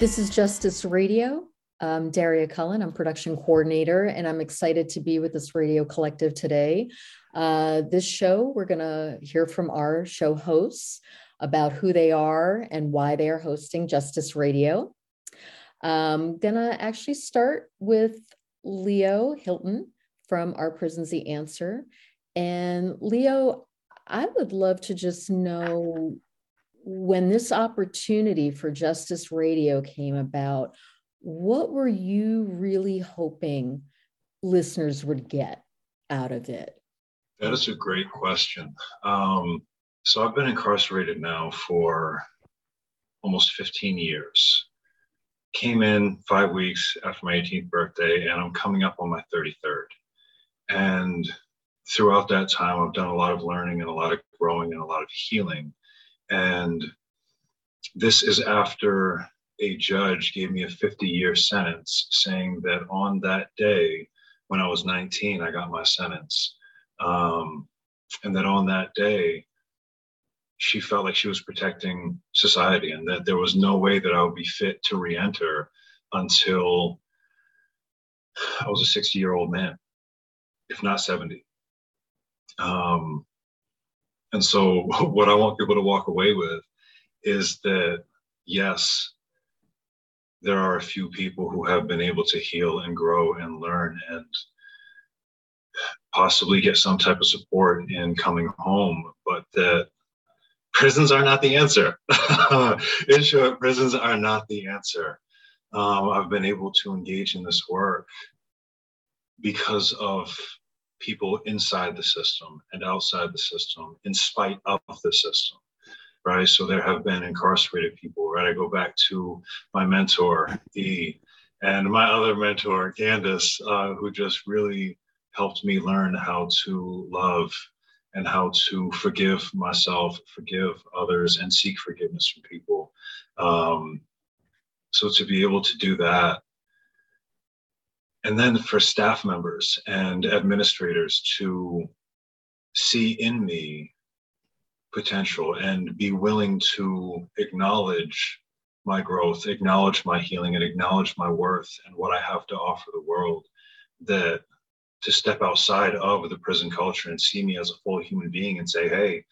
This is Justice Radio. I'm Daria Cullen. I'm production coordinator, and I'm excited to be with this radio collective today. Uh, this show, we're going to hear from our show hosts about who they are and why they are hosting Justice Radio. I'm going to actually start with Leo Hylton from Are Prisons the Answer. And Leo, I would love to just know when this opportunity for Justice Radio came about, what were you really hoping listeners would get out of it? That is a great question. Um, so I've been incarcerated now for almost 15 years. Came in five weeks after my 18th birthday, and I'm coming up on my 33rd. And throughout that time, I've done a lot of learning and a lot of growing and a lot of healing. And this is after a judge gave me a 50 year sentence saying that on that day, when I was 19, I got my sentence. Um, and that on that day, she felt like she was protecting society and that there was no way that I would be fit to re enter until I was a 60 year old man, if not 70. Um, and so, what I want people to walk away with is that, yes, there are a few people who have been able to heal and grow and learn and possibly get some type of support in coming home, but that prisons are not the answer. in short, prisons are not the answer. Um, I've been able to engage in this work because of people inside the system and outside the system, in spite of the system right? So there have been incarcerated people, right? I go back to my mentor, E, and my other mentor, Candace, uh, who just really helped me learn how to love and how to forgive myself, forgive others, and seek forgiveness from people. Um, so to be able to do that, and then for staff members and administrators to see in me potential and be willing to acknowledge my growth, acknowledge my healing, and acknowledge my worth and what I have to offer the world. That to step outside of the prison culture and see me as a full human being and say, hey,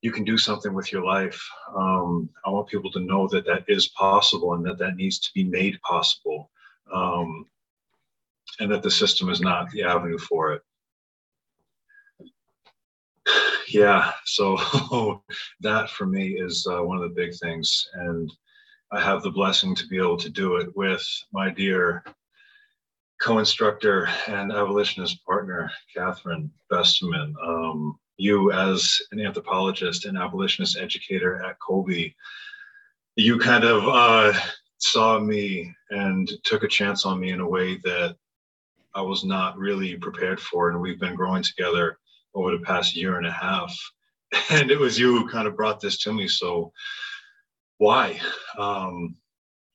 you can do something with your life. Um, I want people to know that that is possible and that that needs to be made possible. Um, and that the system is not the avenue for it yeah, so that for me is uh, one of the big things. And I have the blessing to be able to do it with my dear co instructor and abolitionist partner, Catherine Besteman. Um, you, as an anthropologist and abolitionist educator at Colby, you kind of uh, saw me and took a chance on me in a way that I was not really prepared for. And we've been growing together over the past year and a half. And it was you who kind of brought this to me. So why? Um,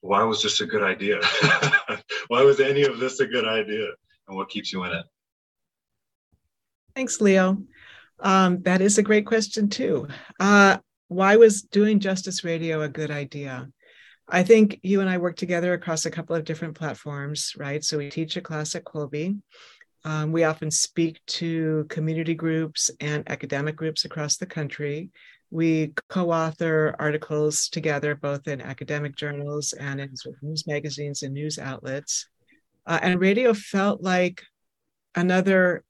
why was this a good idea? why was any of this a good idea? And what keeps you in it? Thanks, Leo. Um, that is a great question, too. Uh, why was doing Justice Radio a good idea? I think you and I work together across a couple of different platforms, right? So we teach a class at Colby. Um, we often speak to community groups and academic groups across the country. We co author articles together, both in academic journals and in sort of news magazines and news outlets. Uh, and radio felt like another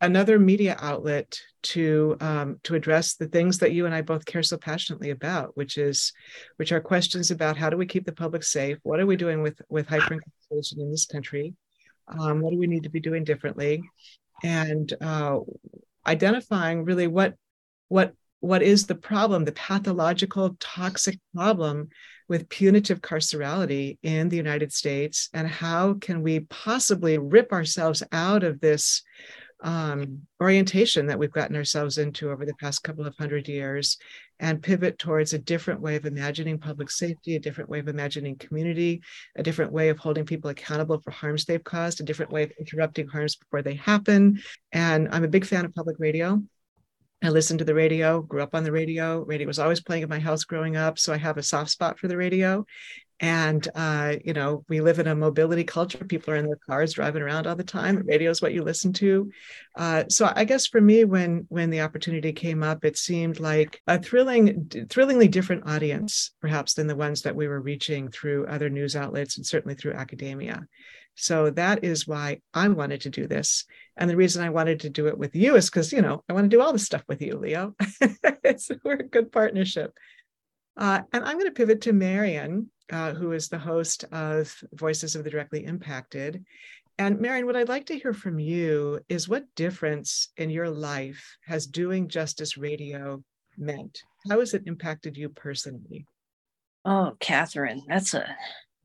another media outlet to um, to address the things that you and I both care so passionately about, which is which are questions about how do we keep the public safe? What are we doing with with hyperincarceration in this country? Um, what do we need to be doing differently? And uh, identifying really what what what is the problem, the pathological toxic problem with punitive carcerality in the United States, and how can we possibly rip ourselves out of this um, orientation that we've gotten ourselves into over the past couple of hundred years and pivot towards a different way of imagining public safety, a different way of imagining community, a different way of holding people accountable for harms they've caused, a different way of interrupting harms before they happen. And I'm a big fan of public radio. I listened to the radio, grew up on the radio. Radio was always playing in my house growing up. So I have a soft spot for the radio. And, uh, you know, we live in a mobility culture. People are in their cars driving around all the time. Radio is what you listen to. Uh, so I guess for me, when when the opportunity came up, it seemed like a thrilling, thrillingly different audience, perhaps, than the ones that we were reaching through other news outlets and certainly through academia. So that is why I wanted to do this. And the reason I wanted to do it with you is because, you know, I want to do all this stuff with you, Leo. we're a good partnership. Uh, and I'm going to pivot to Marion, uh, who is the host of Voices of the Directly Impacted. And Marion, what I'd like to hear from you is what difference in your life has doing Justice Radio meant? How has it impacted you personally? Oh, Catherine, that's a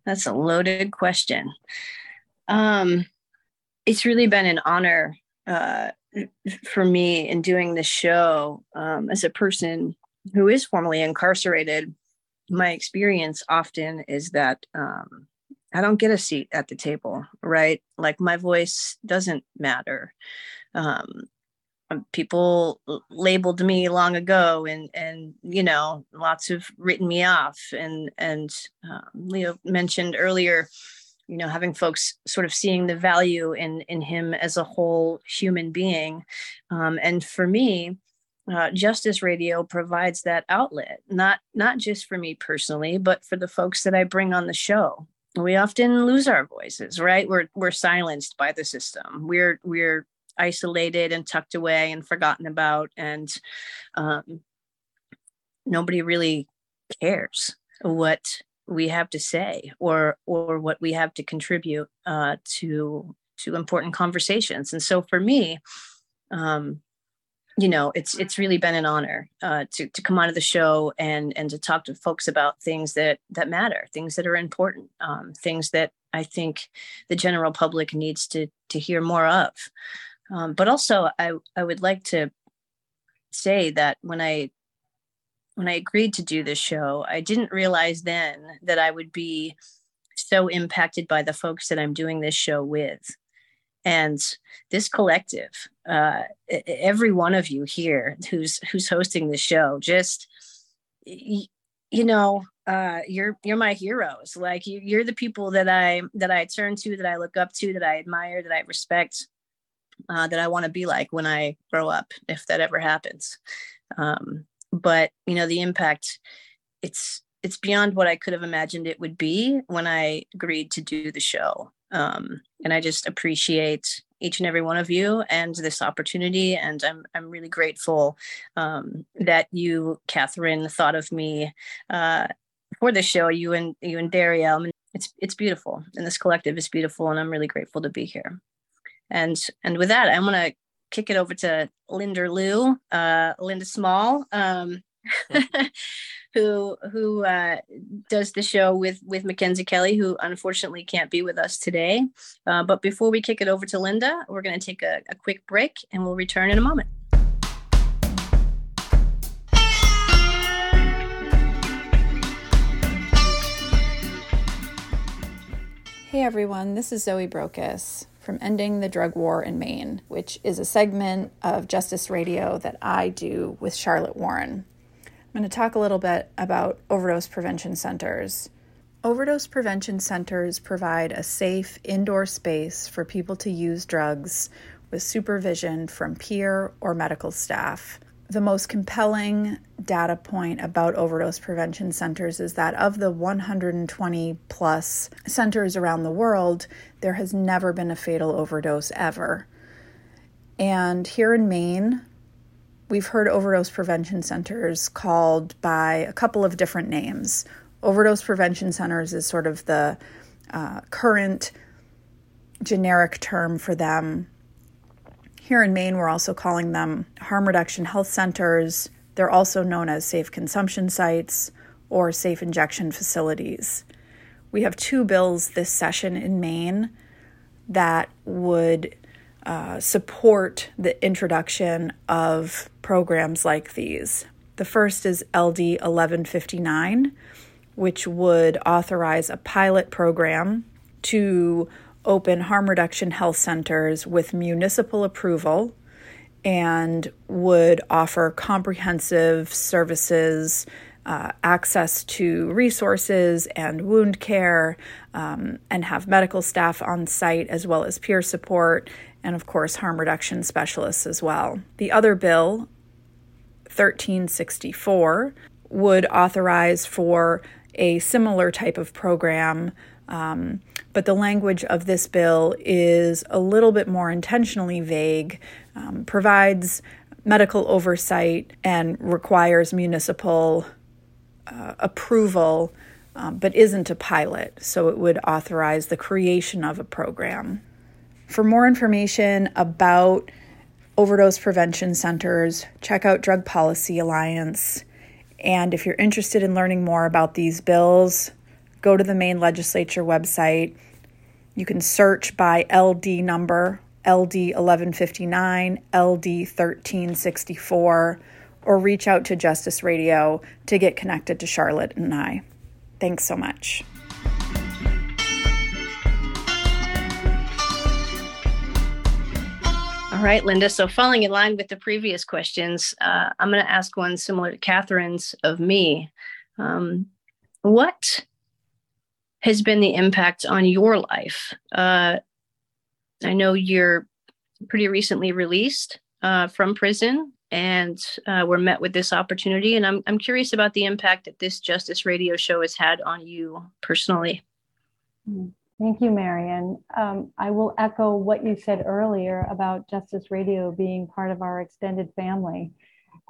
that's a loaded question. Um, it's really been an honor uh, for me in doing this show um, as a person who is formerly incarcerated. My experience often is that um, I don't get a seat at the table, right? Like my voice doesn't matter. Um, um people labeled me long ago and and you know lots have written me off and and uh, leo mentioned earlier you know having folks sort of seeing the value in in him as a whole human being um, and for me uh, justice radio provides that outlet not not just for me personally but for the folks that i bring on the show. We often lose our voices right? We're we're silenced by the system. We're we're isolated and tucked away and forgotten about and um, nobody really cares what we have to say or or what we have to contribute uh, to to important conversations. And so for me um, you know it's it's really been an honor uh, to to come onto the show and and to talk to folks about things that that matter things that are important um, things that i think the general public needs to to hear more of um, but also i i would like to say that when i when I agreed to do this show, I didn't realize then that I would be so impacted by the folks that I'm doing this show with. And this collective, uh, every one of you here who's who's hosting the show, just you know, uh, you're you're my heroes. Like you, you're the people that I that I turn to, that I look up to, that I admire, that I respect, uh, that I want to be like when I grow up, if that ever happens. Um, but you know the impact it's it's beyond what i could have imagined it would be when i agreed to do the show um, and i just appreciate each and every one of you and this opportunity and i'm, I'm really grateful um, that you catherine thought of me uh, for the show you and you and daria I mean, it's it's beautiful and this collective is beautiful and i'm really grateful to be here. And and with that i'm to kick it over to Linda Lou, uh, Linda Small, um, who who uh, does the show with with Mackenzie Kelly, who unfortunately can't be with us today. Uh, but before we kick it over to Linda, we're going to take a, a quick break, and we'll return in a moment. Hey everyone, this is Zoe Brokos from Ending the Drug War in Maine, which is a segment of Justice Radio that I do with Charlotte Warren. I'm going to talk a little bit about overdose prevention centers. Overdose prevention centers provide a safe indoor space for people to use drugs with supervision from peer or medical staff the most compelling data point about overdose prevention centers is that of the 120 plus centers around the world, there has never been a fatal overdose ever. And here in Maine, we've heard overdose prevention centers called by a couple of different names. Overdose prevention centers is sort of the uh, current generic term for them here in Maine, we're also calling them harm reduction health centers. They're also known as safe consumption sites or safe injection facilities. We have two bills this session in Maine that would uh, support the introduction of programs like these. The first is LD 1159, which would authorize a pilot program to open harm reduction health centers with municipal approval and would offer comprehensive services uh, access to resources and wound care, um, and have medical staff on site as well as peer support, and of course, harm reduction specialists as well. The other bill, 1364, would authorize for a similar type of program. Um, but the language of this bill is a little bit more intentionally vague, um, provides medical oversight, and requires municipal uh, approval, um, but isn't a pilot. So it would authorize the creation of a program. For more information about overdose prevention centers, check out Drug Policy Alliance. And if you're interested in learning more about these bills, go to the Maine legislature website. You can search by LD number, LD 1159, LD 1364, or reach out to Justice Radio to get connected to Charlotte and I. Thanks so much. All right, Linda. So, following in line with the previous questions, uh, I'm going to ask one similar to Catherine's of me. Um, what has been the impact on your life? Uh, I know you're pretty recently released uh, from prison and uh, were met with this opportunity. And I'm, I'm curious about the impact that this Justice Radio show has had on you personally. Thank you, Marion. Um, I will echo what you said earlier about Justice Radio being part of our extended family.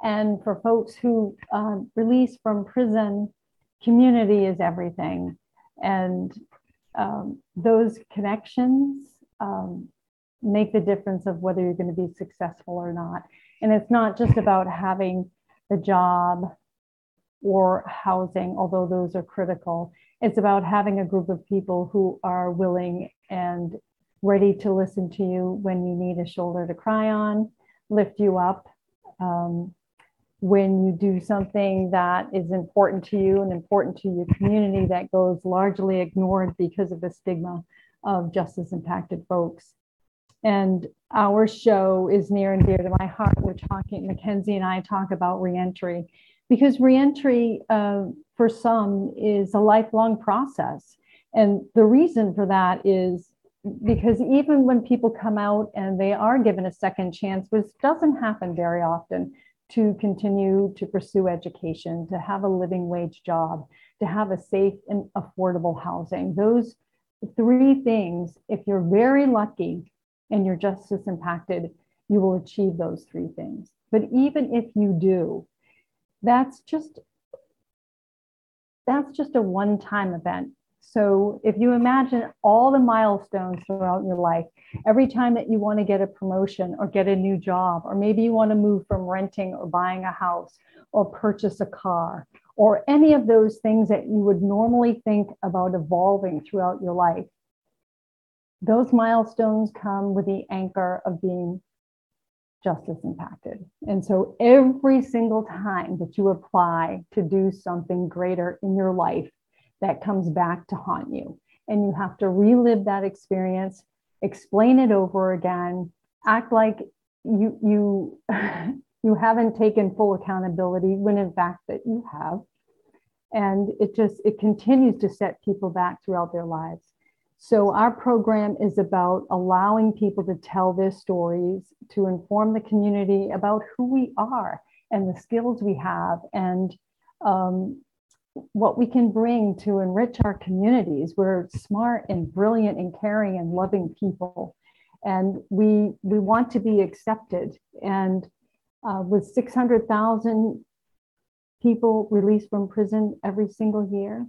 And for folks who um, release from prison, community is everything. And um, those connections um, make the difference of whether you're going to be successful or not. And it's not just about having the job or housing, although those are critical. It's about having a group of people who are willing and ready to listen to you when you need a shoulder to cry on, lift you up. Um, when you do something that is important to you and important to your community that goes largely ignored because of the stigma of justice impacted folks. And our show is near and dear to my heart. We're talking, Mackenzie and I talk about reentry because reentry uh, for some is a lifelong process. And the reason for that is because even when people come out and they are given a second chance, which doesn't happen very often, to continue to pursue education, to have a living wage job, to have a safe and affordable housing. Those three things, if you're very lucky and you're justice impacted, you will achieve those three things. But even if you do, that's just that's just a one-time event. So if you imagine all the milestones throughout your life, every time that you want to get a promotion or get a new job, or maybe you want to move from renting or buying a house or purchase a car, or any of those things that you would normally think about evolving throughout your life, those milestones come with the anchor of being justice impacted. And so every single time that you apply to do something greater in your life, that comes back to haunt you. And you have to relive that experience, explain it over again, act like you you you haven't taken full accountability when in fact that you have. And it just it continues to set people back throughout their lives. So, our program is about allowing people to tell their stories, to inform the community about who we are and the skills we have, and um, what we can bring to enrich our communities. We're smart and brilliant and caring and loving people, and we we want to be accepted. And uh, with 600,000 people released from prison every single year,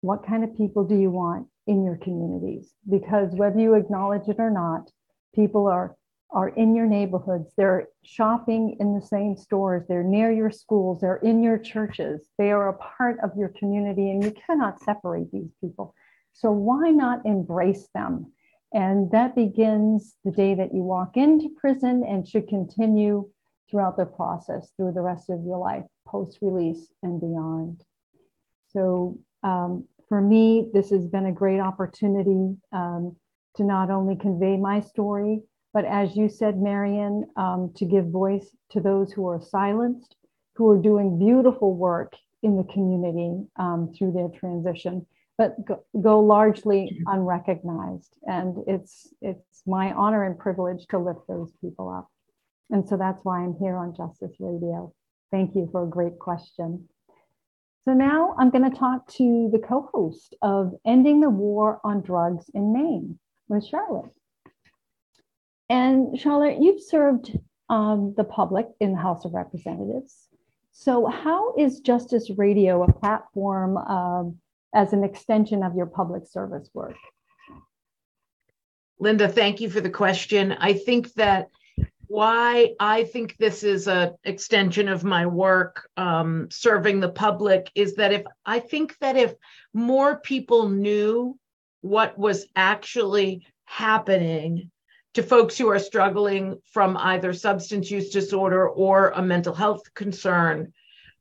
what kind of people do you want? In your communities because whether you acknowledge it or not, people are are in your neighborhoods, they're shopping in the same stores, they're near your schools, they're in your churches, they are a part of your community, and you cannot separate these people. So, why not embrace them? And that begins the day that you walk into prison and should continue throughout the process through the rest of your life, post release and beyond. So, um, for me, this has been a great opportunity um, to not only convey my story, but as you said, Marion, um, to give voice to those who are silenced, who are doing beautiful work in the community um, through their transition, but go, go, largely unrecognized. And it's it's my honor and privilege to lift those people up. And so that's why I'm here on Justice Radio. Thank you for a great question. So now I'm going to talk to the co-host of Ending the War on Drugs in Maine with Charlotte. And Charlotte, you've served um, the public in the House of Representatives. So, how is Justice Radio a platform um, as an extension of your public service work? Linda, thank you for the question. I think that why I think this is an extension of my work um, serving the public is that if I think that if more people knew what was actually happening to folks who are struggling from either substance use disorder or a mental health concern,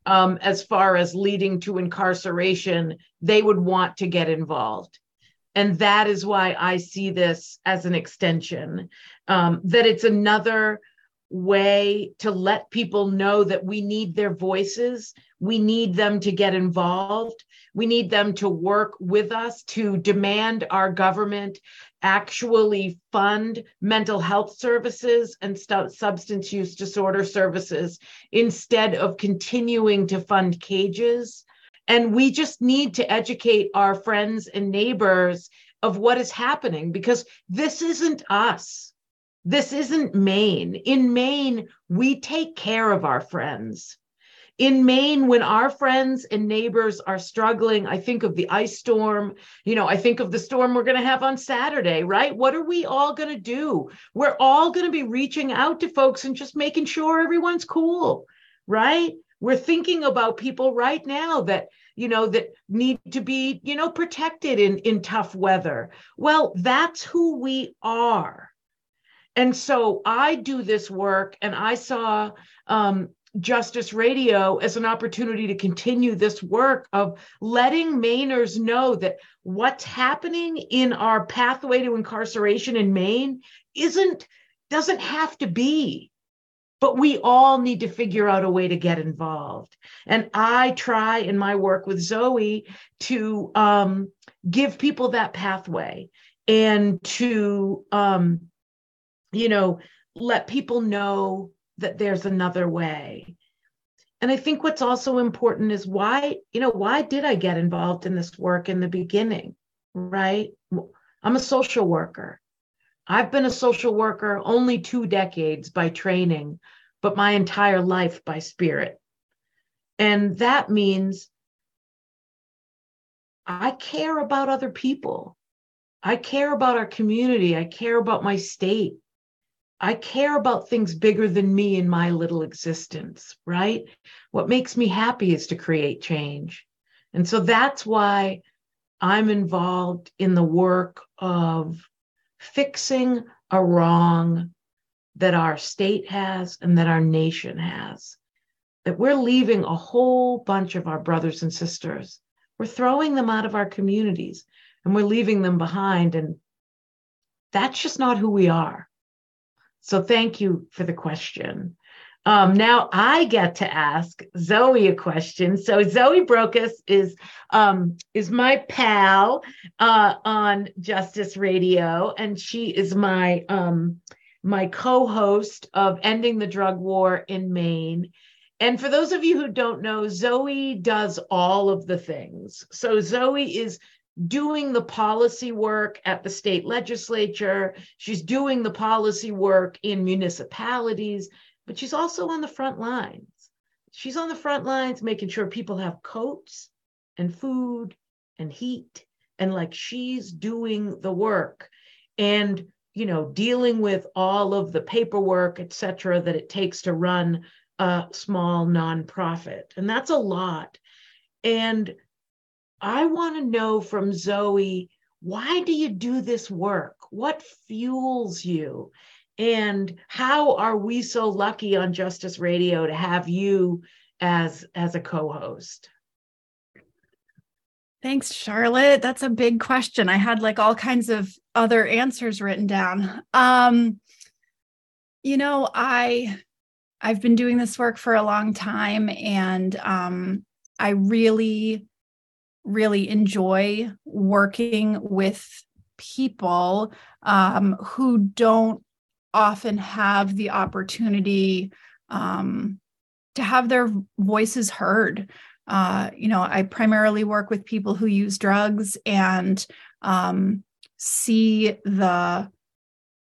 um, as far as leading to incarceration, they would want to get involved. And that is why I see this as an extension, um, that it's another way to let people know that we need their voices. We need them to get involved. We need them to work with us to demand our government actually fund mental health services and st- substance use disorder services instead of continuing to fund cages. And we just need to educate our friends and neighbors of what is happening because this isn't us this isn't Maine. In Maine, we take care of our friends. In Maine, when our friends and neighbors are struggling, I think of the ice storm. You know, I think of the storm we're going to have on Saturday, right? What are we all going to do? We're all going to be reaching out to folks and just making sure everyone's cool, right? We're thinking about people right now that you know that need to be you know protected in in tough weather well that's who we are and so I do this work, and I saw um, Justice Radio as an opportunity to continue this work of letting Mainers know that what's happening in our pathway to incarceration in Maine isn't doesn't have to be. But we all need to figure out a way to get involved. And i try in my work with zoe to um, give people that pathway and to um, you know, let people know that there's another way. And I think what's also important is why, you know, why did I get involved in this work in the beginning, right? I'm a social worker. I've been a social worker only two decades by training, but my entire life by spirit. And that means I care about other people. I care about our community. I care about my state. I care about things bigger than me in my little existence, right? What makes me happy is to create change. And so that's why I'm involved in the work of fixing a wrong that our state has and that our nation has. That we're leaving a whole bunch of our brothers and sisters. We're throwing them out of our communities and we're leaving them behind. And that's just not who we are. So thank you for the question. Um, now I get to ask Zoe a question. So Zoe Brokos is um, is my pal uh, on Justice Radio, and she is my um, my co-host of Ending the Drug War in Maine. And for those of you who don't know, Zoe does all of the things. So Zoe is doing the policy work at the state legislature. She's doing the policy work in municipalities, but she's also on the front lines. She's on the front lines making sure people have coats and food and heat and like she's doing the work and you know dealing with all of the paperwork et cetera that it takes to run a small nonprofit and that's a lot and I want to know from Zoe, why do you do this work? What fuels you? And how are we so lucky on Justice Radio to have you as as a co-host? Thanks, Charlotte. That's a big question. I had like all kinds of other answers written down. Um, you know, I I've been doing this work for a long time, and um, I really, really enjoy working with people um, who don't often have the opportunity um, to have their voices heard. Uh, you know, I primarily work with people who use drugs and um, see the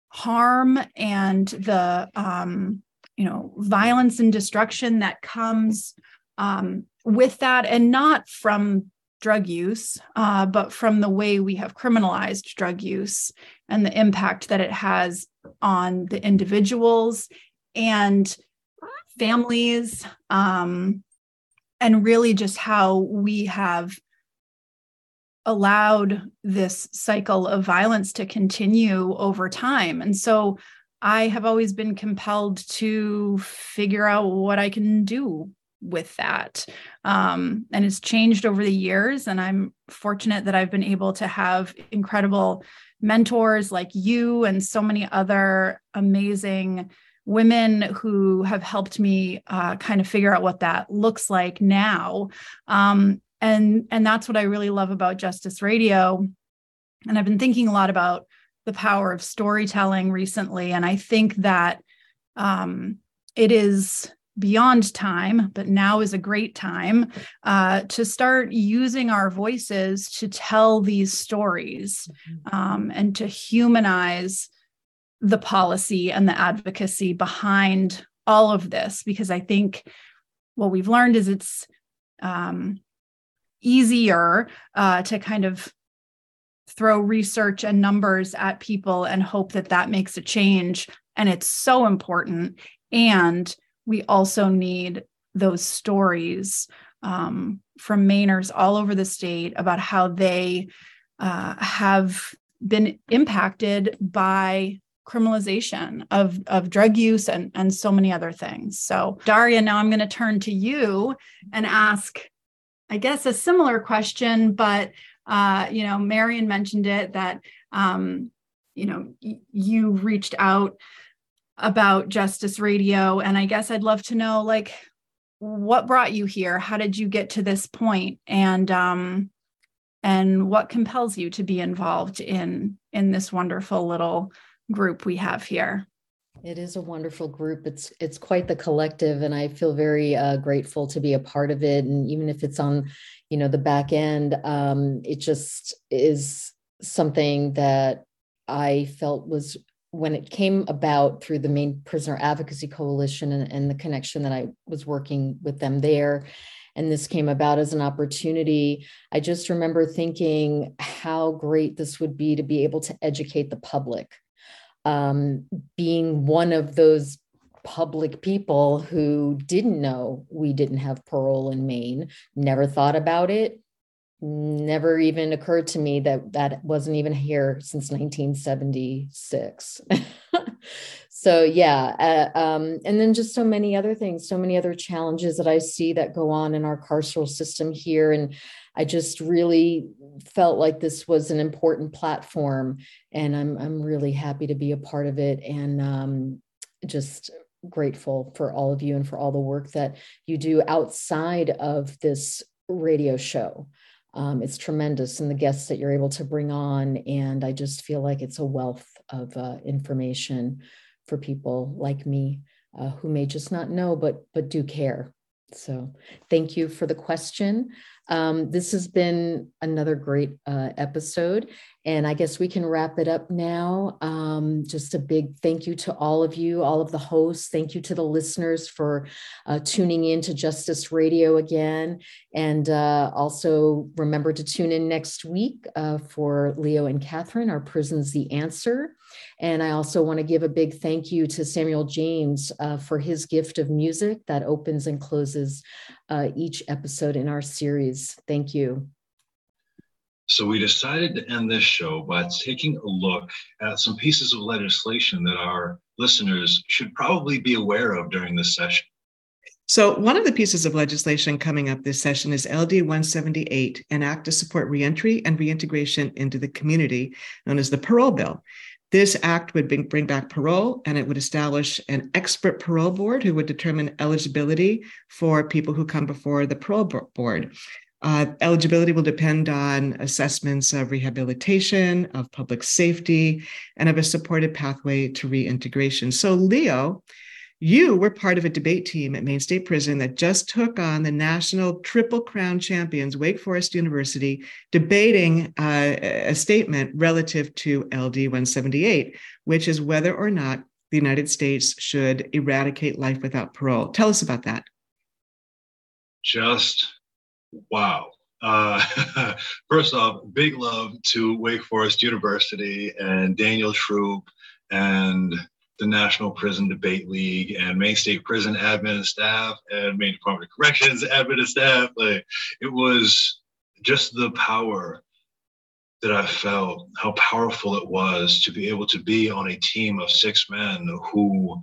harm and the um, you know violence and destruction that comes um, with that, and not from drug use, uh, but from the way we have criminalized drug use and the impact that it has on the individuals and families, um, and really just how we have allowed this cycle of violence to continue over time. And so I have always been compelled to figure out what I can do with that. Um, and it's changed over the years. And I'm fortunate that I've been able to have incredible mentors like you and so many other amazing women who have helped me uh, kind of figure out what that looks like now. Um, and and that's what I really love about Justice Radio. And I've been thinking a lot about the power of storytelling recently, and I think that um, it is beyond time, but now is a great time uh, to start using our voices to tell these stories mm-hmm. um, and to humanize the policy and the advocacy behind all of this. Because I think what we've learned is it's um, easier uh, to kind of throw research and numbers at people and hope that that makes a change. And it's so important. And we also need those stories um, from Mainers all over the state about how they uh, have been impacted by criminalization of, of drug use and, and so many other things. So, Daria, now I'm going to turn to you and ask, I guess, a similar question, but uh, you know, Marion mentioned it that um, you know you reached out about Justice Radio. And I guess I'd love to know like what brought you here? How did you get to this point? And um and what compels you to be involved in in this wonderful little group we have here? It is a wonderful group. It's it's quite the collective, and I feel very uh, grateful to be a part of it. And even if it's on, you know, the back end, um, it just is something that I felt was when it came about through the Maine prisoner advocacy coalition and, and, the connection that I was working with them there, and this came about as an opportunity, I just remember thinking how great this would be to be able to educate the public. Um, being one of those public people who didn't know we didn't have parole in Maine, never thought about it, never even occurred to me that that wasn't even here since 1976 so yeah uh, um, and then just so many other things so many other challenges that i see that go on in our carceral system here. And i just really felt like this was an important platform and i'm, I'm really happy to be a part of it. And um, just grateful for all of you and for all the work that you do outside of this radio show um, it's tremendous and the guests that you're able to bring on and i just feel like it's a wealth of uh, information for people like me uh, who may just not know but but do care. So thank you for the question um, this has been another great uh, episode and I guess we can wrap it up now. Um, just a big thank you to all of you, all of the hosts. Thank you to the listeners for uh, tuning in to Justice Radio again. And uh, also remember to tune in next week uh, for Leo and Catherine, Are Prisons the Answer. And I also want to give a big thank you to Samuel James uh, for his gift of music that opens and closes uh, each episode in our series. Thank you. So we decided to end this show by taking a look at some pieces of legislation that our listeners should probably be aware of during this session. So, one of the pieces of legislation coming up this session is LD 178, an act to support reentry and reintegration into the community, known as the Parole Bill. This act would bring, back parole and it would establish an expert parole board who would determine eligibility for people who come before the parole board. Uh, eligibility will depend on assessments of rehabilitation, of public safety, and of a supported pathway to reintegration. So, Leo, you were part of a debate team at Maine State Prison that just took on the national Triple Crown champions, Wake Forest University, debating uh, a statement relative to LD 178, which is whether or not the United States should eradicate life without parole. Tell us about that. Just wow. Uh, first off, big love to Wake Forest University and Daniel Troop and the National Prison Debate League and Maine State Prison admin and staff and Maine Department of Corrections admin and staff. Like it was just the power that I felt, how powerful it was to be able to be on a team of six men who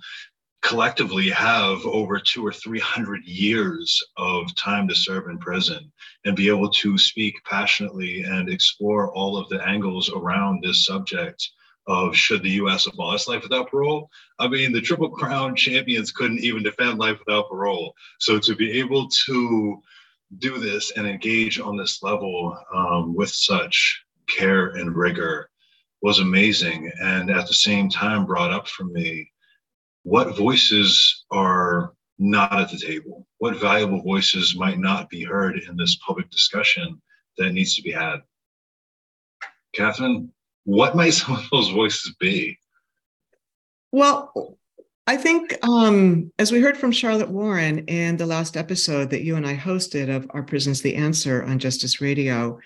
collectively have over two or three hundred years of time to serve in prison and be able to speak passionately and explore all of the angles around this subject of should the US abolish life without parole. I mean, the Triple Crown champions couldn't even defend life without parole. So to be able to do this and engage on this level um, with such care and rigor was amazing. And at the same time, brought up for me what voices are not at the table? What valuable voices might not be heard in this public discussion that needs to be had? Catherine, what might some of those voices be? Well, I think, um, as we heard from Charlotte Warren in the last episode that you and I hosted of Are Prisons the Answer on Justice Radio,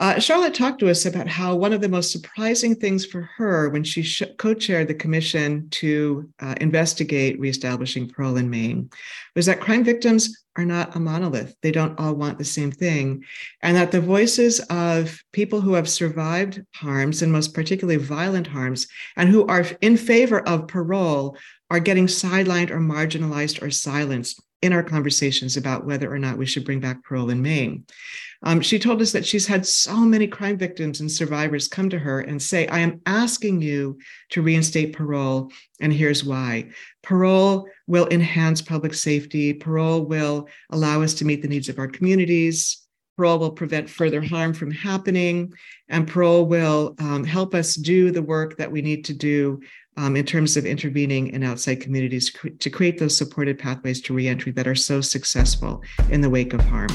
uh, Charlotte talked to us about how one of the most surprising things for her when she sh- co chaired the commission to uh, investigate reestablishing parole in Maine was that crime victims are not a monolith. They don't all want the same thing. And that the voices of people who have survived harms, and most particularly violent harms, and who are in favor of parole are getting sidelined or marginalized or silenced in our conversations about whether or not we should bring back parole in Maine. Um, she told us that she's had so many crime victims and survivors come to her and say, I am asking you to reinstate parole, and here's why. Parole will enhance public safety, parole will allow us to meet the needs of our communities. Parole will prevent further harm from happening, and parole will um, help us do the work that we need to do um, in terms of intervening in outside communities to create those supported pathways to reentry that are so successful in the wake of harm.